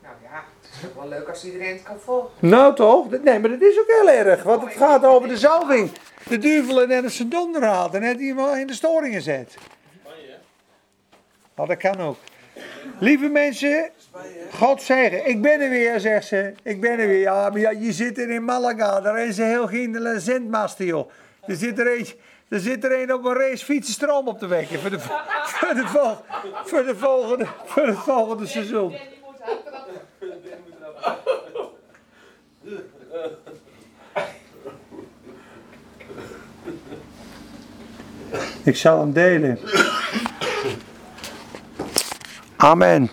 Nou ja, het is ook wel leuk als iedereen het kan volgen. Nou toch? Nee, maar dat is ook heel erg. Want het gaat over de zalving. De duivel en net zijn donder haalt en net iemand in de storingen zet. Oh, dat kan ook. Lieve mensen, God zegen. Ik ben er weer, zegt ze. Ik ben er weer. Ja, maar ja, je zit er in Malaga. Daar is een heel geen zendmaster, joh. Er zit er, een, er zit er een op een stroom op te wekken voor, de, *laughs* voor, voor, de volgende, voor de volgende seizoen. Ik zal hem delen. Amen.